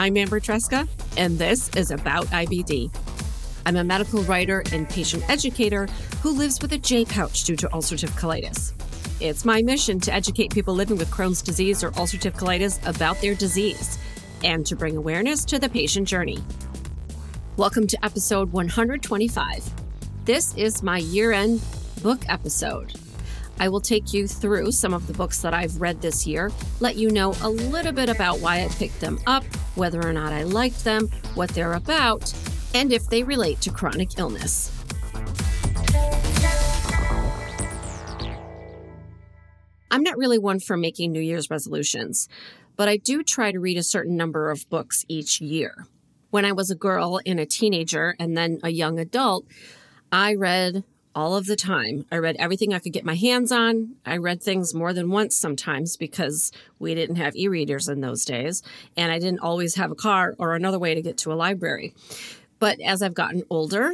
I'm Amber Tresca, and this is About IBD. I'm a medical writer and patient educator who lives with a J pouch due to ulcerative colitis. It's my mission to educate people living with Crohn's disease or ulcerative colitis about their disease and to bring awareness to the patient journey. Welcome to episode 125. This is my year end book episode. I will take you through some of the books that I've read this year, let you know a little bit about why I picked them up, whether or not I liked them, what they're about, and if they relate to chronic illness. I'm not really one for making New Year's resolutions, but I do try to read a certain number of books each year. When I was a girl and a teenager and then a young adult, I read all of the time. I read everything I could get my hands on. I read things more than once sometimes because we didn't have e readers in those days, and I didn't always have a car or another way to get to a library. But as I've gotten older,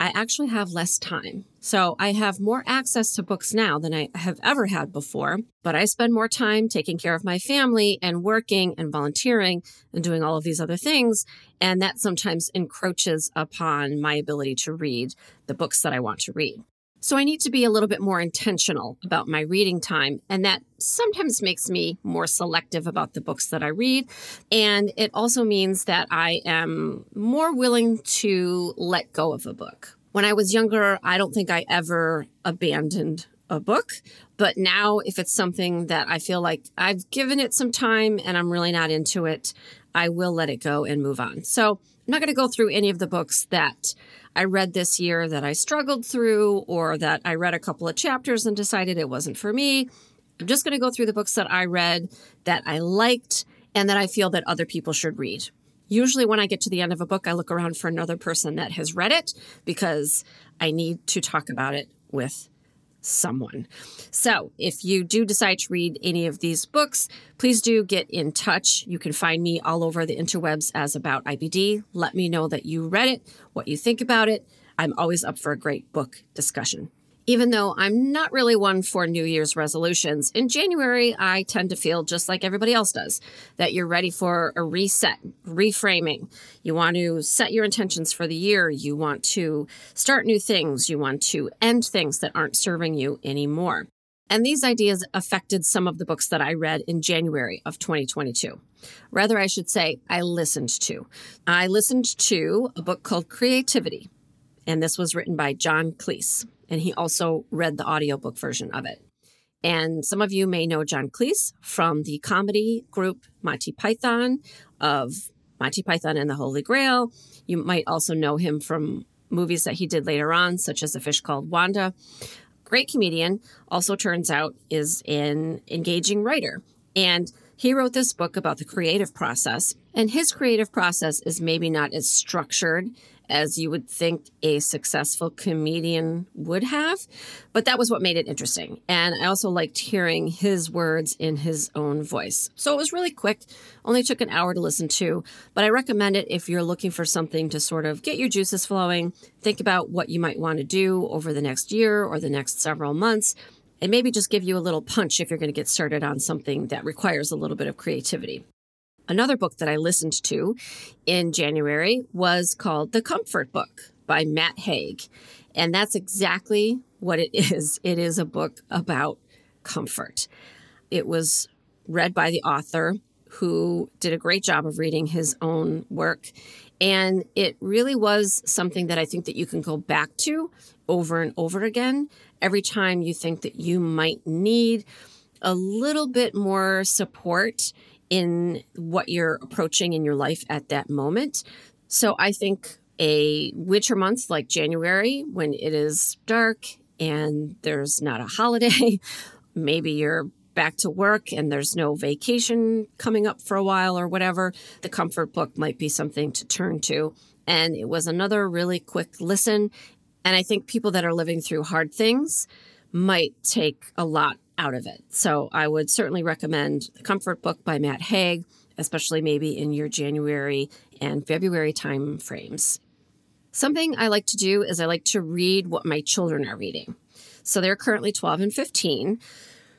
I actually have less time. So I have more access to books now than I have ever had before, but I spend more time taking care of my family and working and volunteering and doing all of these other things. And that sometimes encroaches upon my ability to read the books that I want to read. So I need to be a little bit more intentional about my reading time. And that sometimes makes me more selective about the books that I read. And it also means that I am more willing to let go of a book. When I was younger, I don't think I ever abandoned a book. But now, if it's something that I feel like I've given it some time and I'm really not into it, I will let it go and move on. So I'm not going to go through any of the books that I read this year that I struggled through or that I read a couple of chapters and decided it wasn't for me. I'm just going to go through the books that I read that I liked and that I feel that other people should read. Usually, when I get to the end of a book, I look around for another person that has read it because I need to talk about it with someone. So, if you do decide to read any of these books, please do get in touch. You can find me all over the interwebs as About IBD. Let me know that you read it, what you think about it. I'm always up for a great book discussion. Even though I'm not really one for New Year's resolutions, in January, I tend to feel just like everybody else does that you're ready for a reset, reframing. You want to set your intentions for the year. You want to start new things. You want to end things that aren't serving you anymore. And these ideas affected some of the books that I read in January of 2022. Rather, I should say, I listened to. I listened to a book called Creativity, and this was written by John Cleese and he also read the audiobook version of it. And some of you may know John Cleese from the comedy group Monty Python of Monty Python and the Holy Grail. You might also know him from movies that he did later on, such as A Fish Called Wanda. Great comedian, also turns out is an engaging writer. And he wrote this book about the creative process. And his creative process is maybe not as structured as you would think a successful comedian would have. But that was what made it interesting. And I also liked hearing his words in his own voice. So it was really quick, only took an hour to listen to. But I recommend it if you're looking for something to sort of get your juices flowing, think about what you might want to do over the next year or the next several months. And maybe just give you a little punch if you're going to get started on something that requires a little bit of creativity. Another book that I listened to in January was called The Comfort Book by Matt Haig. And that's exactly what it is. It is a book about comfort. It was read by the author who did a great job of reading his own work. And it really was something that I think that you can go back to over and over again every time you think that you might need a little bit more support in what you're approaching in your life at that moment. So I think a winter month like January, when it is dark and there's not a holiday, maybe you're back to work and there's no vacation coming up for a while or whatever, the comfort book might be something to turn to. And it was another really quick listen. And I think people that are living through hard things might take a lot out of it. So I would certainly recommend The Comfort Book by Matt Haig, especially maybe in your January and February time frames. Something I like to do is I like to read what my children are reading. So they're currently 12 and 15.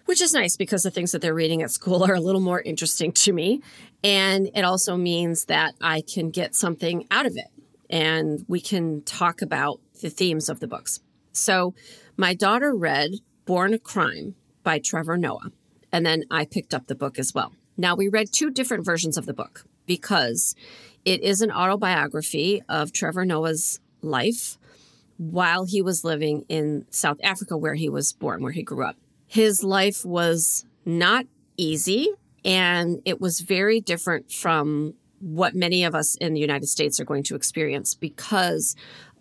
which is nice because the things that they're reading at school are a little more interesting to me. And it also means that I can get something out of it and we can talk about the themes of the books. So my daughter read Born a Crime by Trevor Noah, and then I picked up the book as well. Now, we read two different versions of the book because it is an autobiography of Trevor Noah's life while he was living in South Africa, where he was born, where he grew up. His life was not easy and it was very different from what many of us in the United States are going to experience because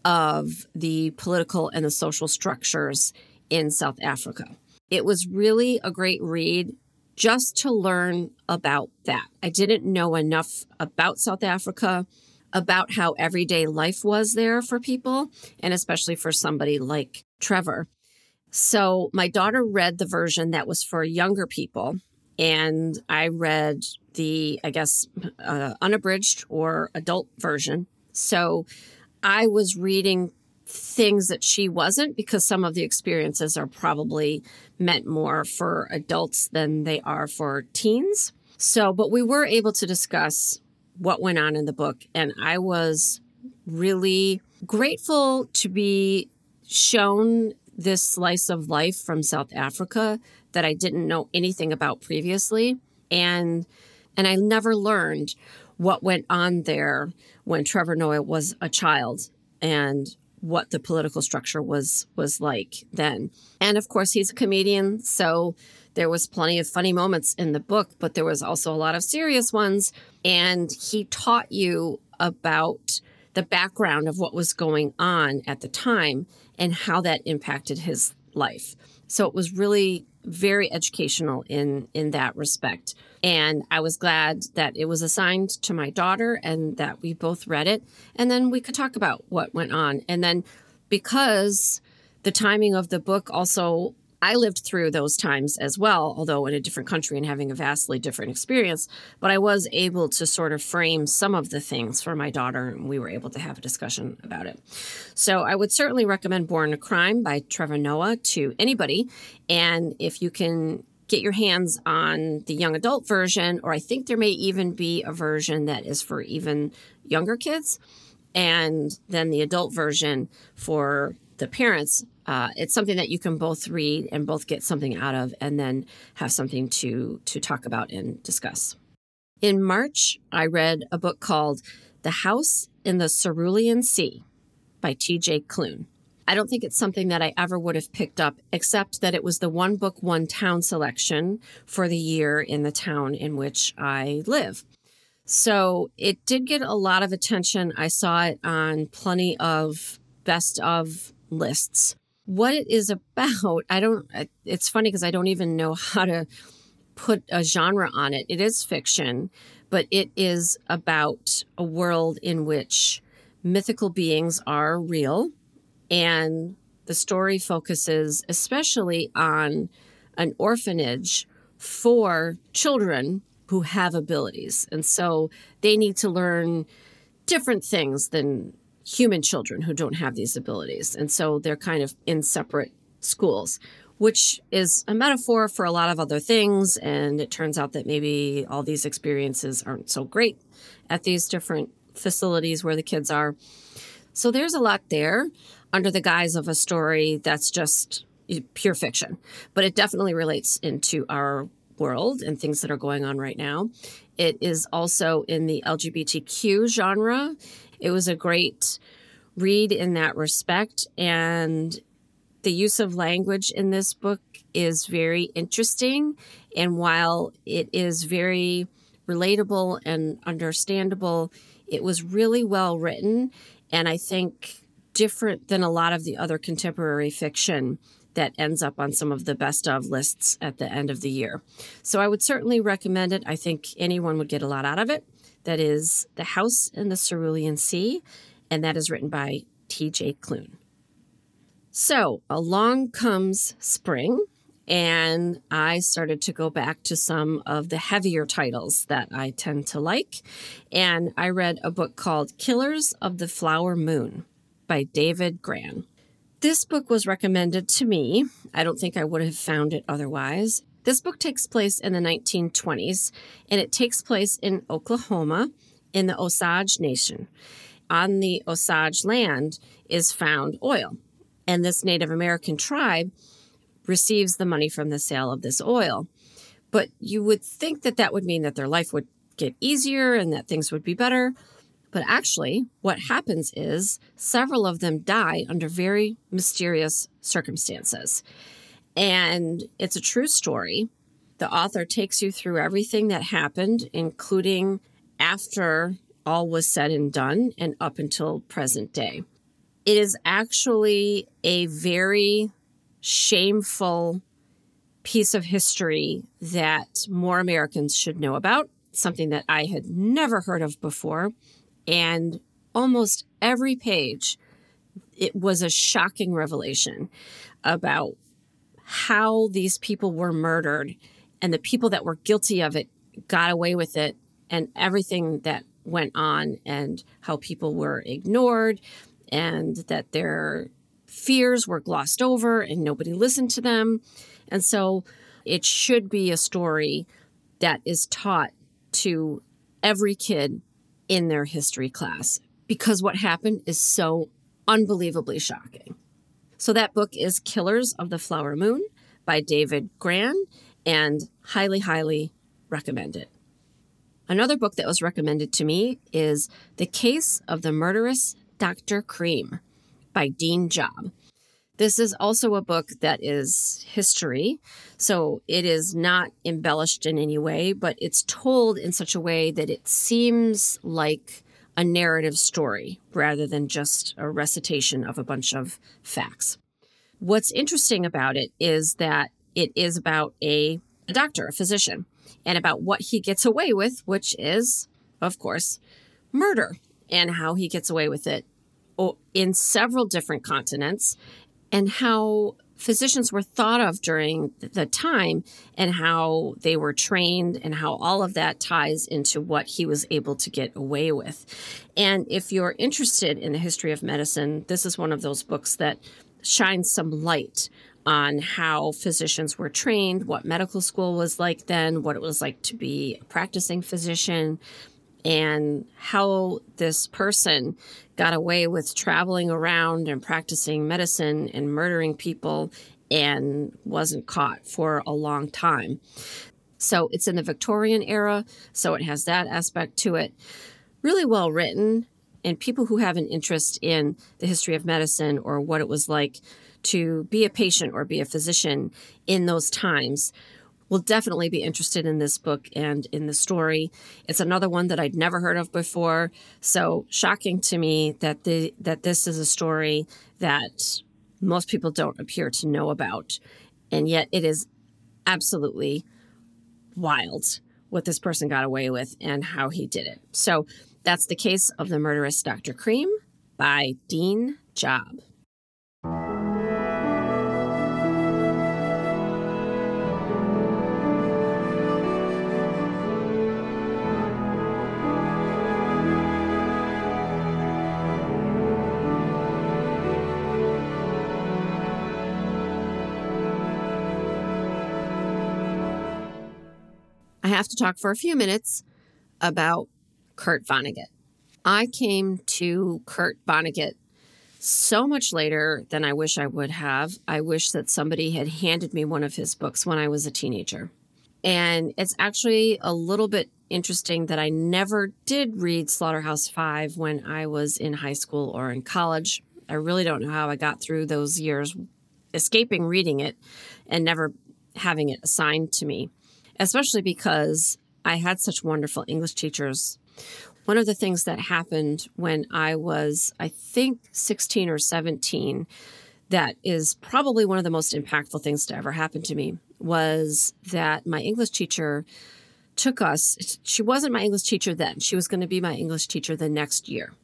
of the political and the social structures in South Africa. It was really a great read just to learn about that. I didn't know enough about South Africa, about how everyday life was there for people, and especially for somebody like Trevor. So my daughter read the version that was for younger people, and I read the, I guess, uh, unabridged or adult version. So I was reading things that she wasn't because some of the experiences are probably meant more for adults than they are for teens. So, but we were able to discuss what went on in the book, and I was really grateful to be shown this slice of life from South Africa that I didn't know anything about previously. And and I never learned what went on there when Trevor Noah was a child and what the political structure was was like then. And of course he's a comedian, so there was plenty of funny moments in the book, but there was also a lot of serious ones and he taught you about the background of what was going on at the time and how that impacted his life. So it was really very educational in in that respect. And I was glad that it was assigned to my daughter and that we both read it and then we could talk about what went on. And then because the timing of the book also I lived through those times as well, although in a different country and having a vastly different experience. But I was able to sort of frame some of the things for my daughter, and we were able to have a discussion about it. So I would certainly recommend Born a Crime by Trevor Noah to anybody. And if you can get your hands on the young adult version, or I think there may even be a version that is for even younger kids, and then the adult version for the parents uh, it's something that you can both read and both get something out of and then have something to to talk about and discuss. In march i read a book called the house in the cerulean sea by tj klune. I don't think it's something that i ever would have picked up except that it was the one book one town selection for the year in the town in which i live. So it did get a lot of attention. I saw it on plenty of best of lists what it is about, I don't, it's funny because I don't even know how to put a genre on it. It is fiction, but it is about a world in which mythical beings are real. And the story focuses especially on an orphanage for children who have abilities. And so they need to learn different things than human children who don't have these abilities. And so they're kind of in separate schools, which is a metaphor for a lot of other things. And it turns out that maybe all these experiences aren't so great at these different facilities where the kids are. So there's a lot there under the guise of a story that's just pure fiction, but it definitely relates into our world and things that are going on right now. It is also in the LGBTQ genre it was a great read in that respect. And the use of language in this book is very interesting. And while it is very relatable and understandable, it was really well written. And I think different than a lot of the other contemporary fiction that ends up on some of the best of lists at the end of the year. So I would certainly recommend it. I think anyone would get a lot out of it that is The House in the Cerulean Sea, and that is written by T.J. Klune. So along comes spring, and I started to go back to some of the heavier titles that I tend to like. And I read a book called Killers of the Flower Moon by David Grann. This book was recommended to me. I don't think I would have found it otherwise. This book takes place in the 1920s and it takes place in Oklahoma in the Osage Nation. On the Osage land is found oil, and this Native American tribe receives the money from the sale of this oil. But you would think that that would mean that their life would get easier and that things would be better. But actually, what happens is several of them die under very mysterious circumstances. And it's a true story. The author takes you through everything that happened, including after all was said and done and up until present day. It is actually a very shameful piece of history that more Americans should know about, something that I had never heard of before. And almost every page, it was a shocking revelation about how these people were murdered and the people that were guilty of it got away with it and everything that went on and how people were ignored and that their fears were glossed over and nobody listened to them. And so it should be a story that is taught to every kid in their history class because what happened is so unbelievably shocking. So that book is Killers of the Flower Moon by David Grann and highly, highly recommend it. Another book that was recommended to me is The Case of the Murderous Dr. Cream by Dean Jobb. This is also a book that is history, so it is not embellished in any way, but it's told in such a way that it seems like a narrative story rather than just a recitation of a bunch of facts. What's interesting about it is that it is about a, a doctor, a physician, and about what he gets away with, which is, of course, murder and how he gets away with it in several different continents and how physicians were thought of during the time and how they were trained and how all of that ties into what he was able to get away with. And if you're interested in the history of medicine, this is one of those books that shines some light on how physicians were trained, what medical school was like then, what it was like to be a practicing physician, and how this person got away with traveling around and practicing medicine and murdering people and wasn't caught for a long time. So it's in the Victorian era, so it has that aspect to it. Really well written, and people who have an interest in the history of medicine or what it was like to be a patient or be a physician in those times will definitely be interested in this book and in the story. It's another one that I'd never heard of before, so shocking to me that the that this is a story that most people don't appear to know about, and yet it is absolutely wild what this person got away with and how he did it. So that's the case of the murderous Dr. Cream by Dean Jobb. I have to talk for a few minutes about Kurt Vonnegut. I came to Kurt Vonnegut so much later than I wish I would have. I wish that somebody had handed me one of his books when I was a teenager. And it's actually a little bit interesting that I never did read Slaughterhouse Five when I was in high school or in college. I really don't know how I got through those years escaping reading it and never having it assigned to me, especially because I had such wonderful English teachers one of the things that happened when I was, I think, 16 or 17, that is probably one of the most impactful things to ever happen to me was that my English teacher took us. She wasn't my English teacher then, she was going to be my English teacher the next year.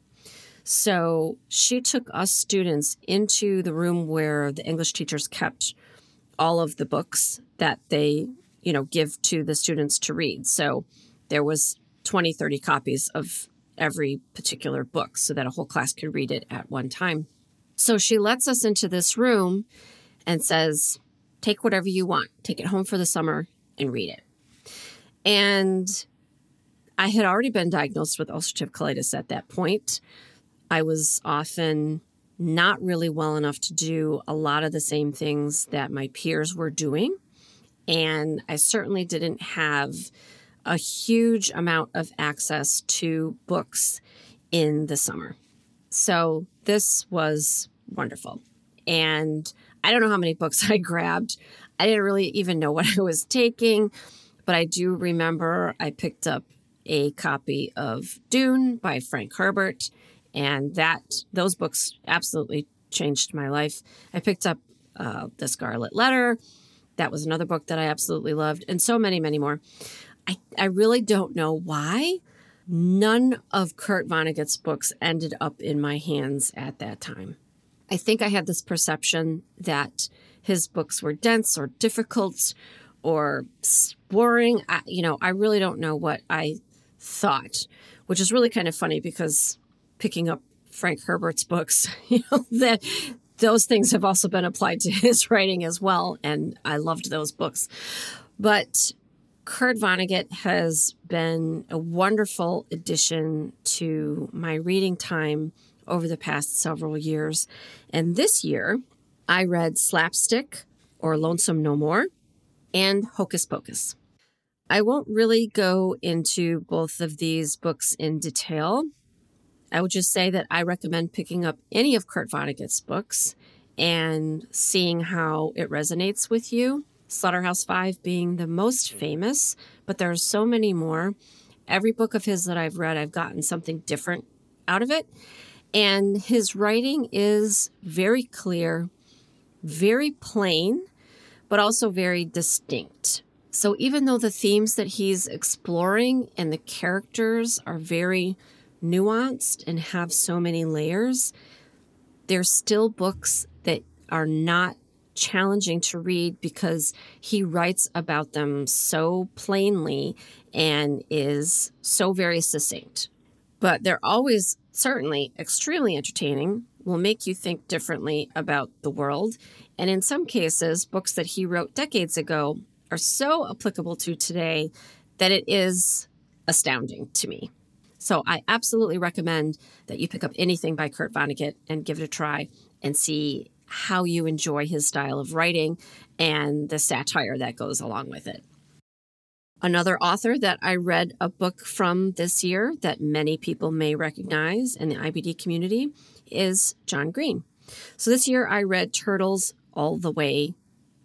So she took us students into the room where the English teachers kept all of the books that they, you know, give to the students to read. So there was 20, 30 copies of every particular book so that a whole class could read it at one time. So she lets us into this room and says, Take whatever you want, take it home for the summer, and read it. And I had already been diagnosed with ulcerative colitis at that point. I was often not really well enough to do a lot of the same things that my peers were doing. And I certainly didn't have a huge amount of access to books in the summer. So this was wonderful. And I don't know how many books I grabbed. I didn't really even know what I was taking, but I do remember I picked up a copy of Dune by Frank Herbert, and that those books absolutely changed my life. I picked up uh, The Scarlet Letter. That was another book that I absolutely loved, and so many, many more. I, I really don't know why none of Kurt Vonnegut's books ended up in my hands at that time. I think I had this perception that his books were dense or difficult or boring. I, you know, I really don't know what I thought, which is really kind of funny because picking up Frank Herbert's books, you know, that those things have also been applied to his writing as well. And I loved those books. But Kurt Vonnegut has been a wonderful addition to my reading time over the past several years. And this year, I read Slapstick or Lonesome No More and Hocus Pocus. I won't really go into both of these books in detail. I would just say that I recommend picking up any of Kurt Vonnegut's books and seeing how it resonates with you. Slaughterhouse Five being the most famous, but there are so many more. Every book of his that I've read, I've gotten something different out of it. And his writing is very clear, very plain, but also very distinct. So even though the themes that he's exploring and the characters are very nuanced and have so many layers, they're still books that are not challenging to read because he writes about them so plainly and is so very succinct. But they're always certainly extremely entertaining, will make you think differently about the world. And in some cases, books that he wrote decades ago are so applicable to today that it is astounding to me. So I absolutely recommend that you pick up anything by Kurt Vonnegut and give it a try and see how you enjoy his style of writing and the satire that goes along with it. Another author that I read a book from this year that many people may recognize in the IBD community is John Green. So this year I read Turtles All the Way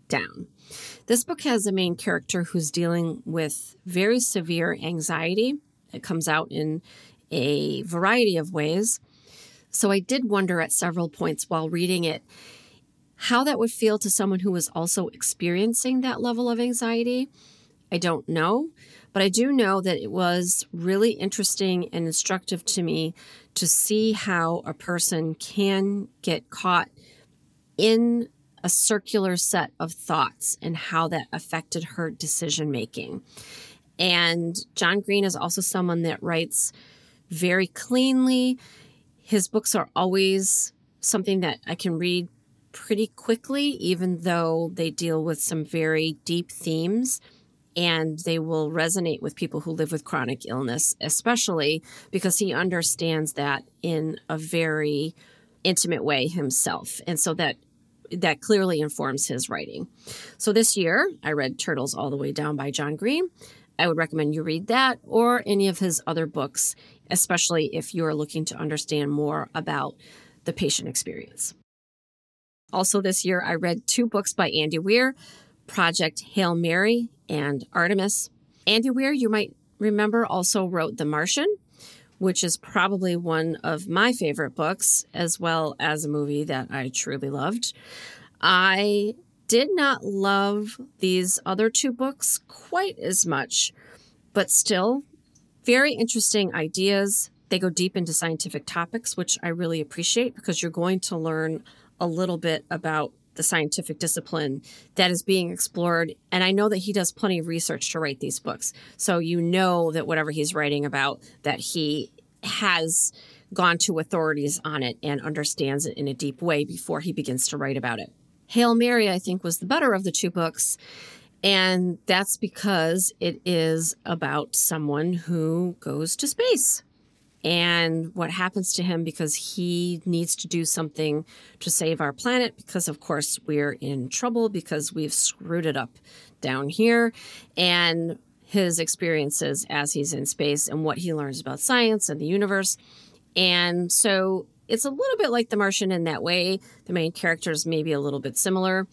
Down. This book has a main character who's dealing with very severe anxiety. It comes out in a variety of ways. So I did wonder at several points while reading it how that would feel to someone who was also experiencing that level of anxiety. I don't know, but I do know that it was really interesting and instructive to me to see how a person can get caught in a circular set of thoughts and how that affected her decision making. And John Green is also someone that writes very cleanly. His books are always something that I can read pretty quickly, even though they deal with some very deep themes and they will resonate with people who live with chronic illness, especially because he understands that in a very intimate way himself. And so that that clearly informs his writing. So this year, I read Turtles All the Way Down by John Green. I would recommend you read that or any of his other books, especially if you're looking to understand more about the patient experience. Also, this year, I read two books by Andy Weir Project Hail Mary and Artemis. Andy Weir, you might remember, also wrote The Martian, which is probably one of my favorite books, as well as a movie that I truly loved. I did not love these other two books quite as much, but still very interesting ideas. They go deep into scientific topics, which I really appreciate because you're going to learn a little bit about the scientific discipline that is being explored. And I know that he does plenty of research to write these books. So you know that whatever he's writing about, that he has gone to authorities on it and understands it in a deep way before he begins to write about it. Hail Mary, I think, was the better of the two books. And that's because it is about someone who goes to space and what happens to him because he needs to do something to save our planet because, of course, we're in trouble because we've screwed it up down here. And his experiences as he's in space and what he learns about science and the universe. And so it's a little bit like The Martian in that way. The main characters may be a little bit similar.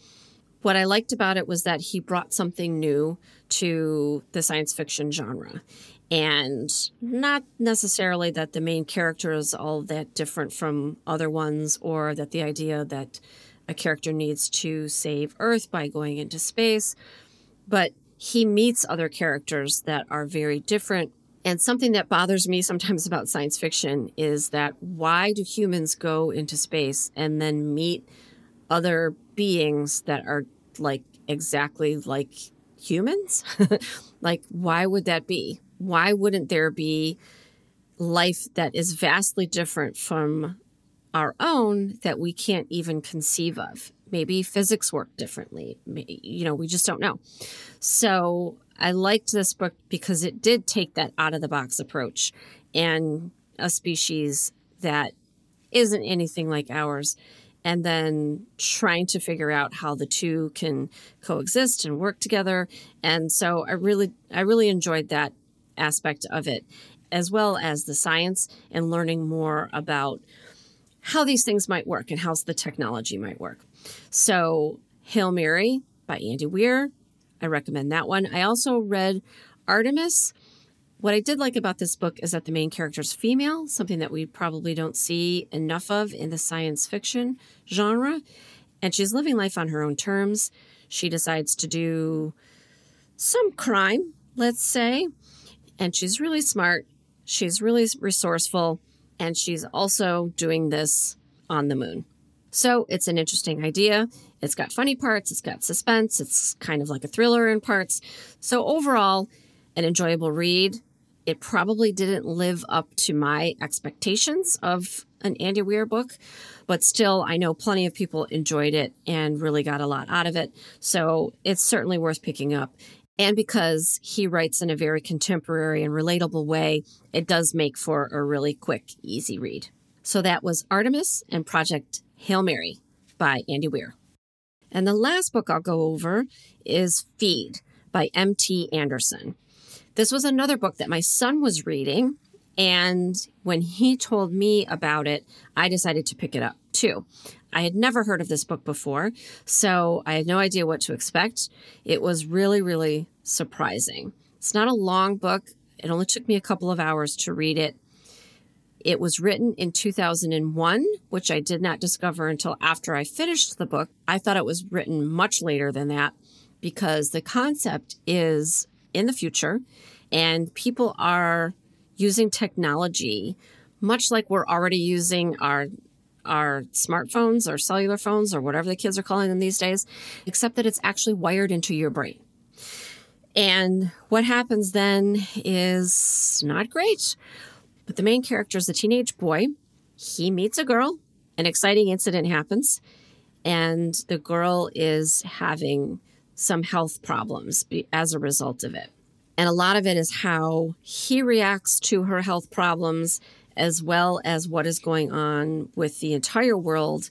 What I liked about it was that he brought something new to the science fiction genre. And not necessarily that the main character is all that different from other ones, or that the idea that a character needs to save Earth by going into space, but he meets other characters that are very different and something that bothers me sometimes about science fiction is that why do humans go into space and then meet other beings that are like exactly like humans? like, why would that be? Why wouldn't there be life that is vastly different from our own that we can't even conceive of? Maybe physics work differently. You know, we just don't know. So I liked this book because it did take that out of the box approach and a species that isn't anything like ours. And then trying to figure out how the two can coexist and work together. And so i really i really enjoyed that aspect of it as well as the science and learning more about how these things might work and how the technology might work. So hail mary by andy weir I recommend that one. I also read Artemis. What I did like about this book is that the main character is female, something that we probably don't see enough of in the science fiction genre. And she's living life on her own terms. She decides to do some crime, let's say. And she's really smart. She's really resourceful. And she's also doing this on the moon. So it's an interesting idea. It's got funny parts, it's got suspense, it's kind of like a thriller in parts. So, overall, an enjoyable read. It probably didn't live up to my expectations of an Andy Weir book, but still, I know plenty of people enjoyed it and really got a lot out of it. So, it's certainly worth picking up. And because he writes in a very contemporary and relatable way, it does make for a really quick, easy read. So that was Artemis and Project Hail Mary by Andy Weir. And the last book I'll go over is Feed by M.T. Anderson. This was another book that my son was reading. And when he told me about it, I decided to pick it up too. I had never heard of this book before, so I had no idea what to expect. It was really, really surprising. It's not a long book, it only took me a couple of hours to read it. It was written in 2001, which I did not discover until after I finished the book. I thought it was written much later than that because the concept is in the future and people are using technology much like we're already using our our smartphones or cellular phones or whatever the kids are calling them these days, except that it's actually wired into your brain. And what happens then is not great. But the main character is a teenage boy. He meets a girl, an exciting incident happens, and the girl is having some health problems as a result of it. And a lot of it is how he reacts to her health problems, as well as what is going on with the entire world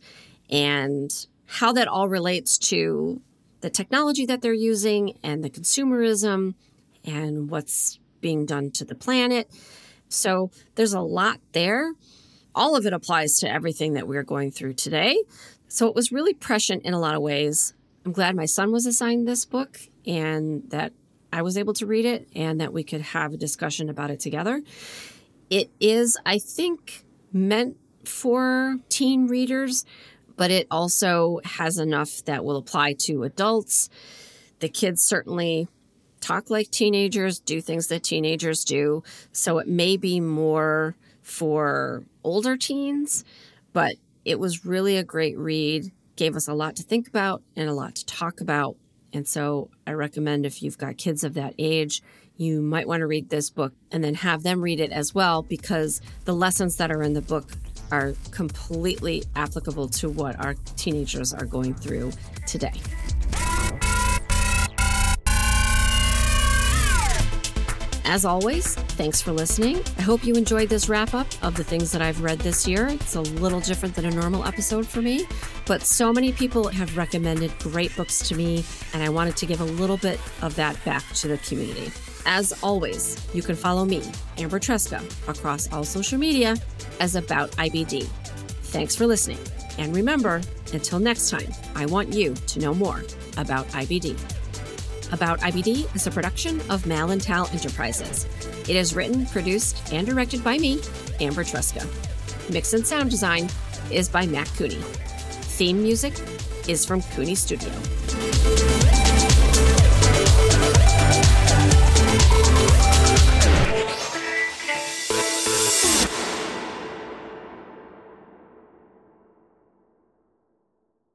and how that all relates to the technology that they're using and the consumerism and what's being done to the planet. So there's a lot there. All of it applies to everything that we're going through today. So it was really prescient in a lot of ways. I'm glad my son was assigned this book and that I was able to read it and that we could have a discussion about it together. It is, I think, meant for teen readers, but it also has enough that will apply to adults. The kids certainly talk like teenagers, do things that teenagers do. So it may be more for older teens, but it was really a great read, gave us a lot to think about and a lot to talk about. And so I recommend if you've got kids of that age, you might want to read this book and then have them read it as well because the lessons that are in the book are completely applicable to what our teenagers are going through today. As always, thanks for listening. I hope you enjoyed this wrap up of the things that I've read this year. It's a little different than a normal episode for me, but so many people have recommended great books to me, and I wanted to give a little bit of that back to the community. As always, you can follow me, Amber Tresca, across all social media as About IBD. Thanks for listening. And remember, until next time, I want you to know more about IBD. About IBD is a production of Malintal Enterprises. It is written, produced, and directed by me, Amber Tresca. Mix and sound design is by Matt Cooney. Theme music is from Cooney Studio.